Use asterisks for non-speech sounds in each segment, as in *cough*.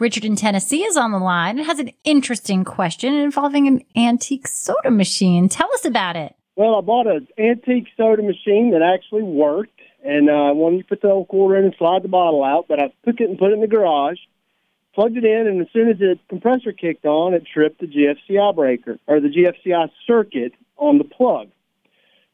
Richard in Tennessee is on the line and has an interesting question involving an antique soda machine. Tell us about it. Well, I bought an antique soda machine that actually worked, and uh, when you put the old quarter in and slide the bottle out, but I took it and put it in the garage, plugged it in, and as soon as the compressor kicked on, it tripped the GFCI breaker or the GFCI circuit on the plug.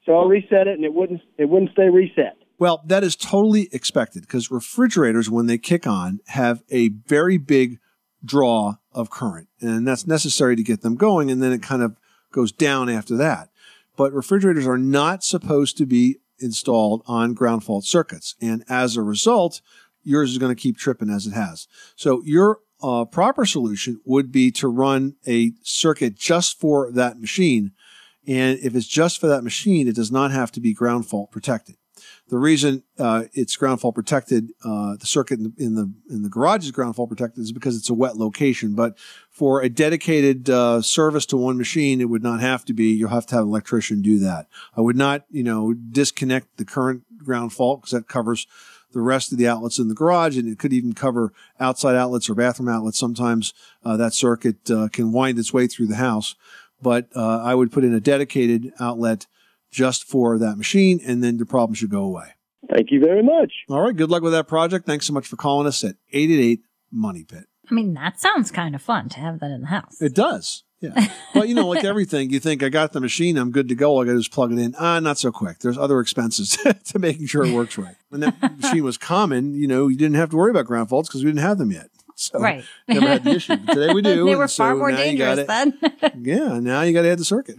So I reset it, and it wouldn't it wouldn't stay reset. Well, that is totally expected because refrigerators, when they kick on, have a very big draw of current, and that's necessary to get them going, and then it kind of goes down after that. But refrigerators are not supposed to be installed on ground fault circuits, and as a result, yours is going to keep tripping as it has. So your uh, proper solution would be to run a circuit just for that machine. And if it's just for that machine, it does not have to be ground fault protected. The reason uh, it's ground fault protected, uh, the circuit in the, in the, in the garage is ground fault protected, is because it's a wet location. But for a dedicated uh, service to one machine, it would not have to be. You'll have to have an electrician do that. I would not, you know, disconnect the current ground fault because that covers the rest of the outlets in the garage, and it could even cover outside outlets or bathroom outlets. Sometimes uh, that circuit uh, can wind its way through the house, but uh, I would put in a dedicated outlet just for that machine, and then the problem should go away. Thank you very much. All right, good luck with that project. Thanks so much for calling us at 888 Money Pit. I mean, that sounds kind of fun to have that in the house. It does. Yeah. But you know, like *laughs* everything, you think I got the machine, I'm good to go. I got to just plug it in. Ah, not so quick. There's other expenses *laughs* to making sure it works right. When that *laughs* machine was common, you know, you didn't have to worry about ground faults because we didn't have them yet. So Right. never had the issue. But today we do. they and were so far more now you got dangerous then. Yeah, now you got to add the circuit.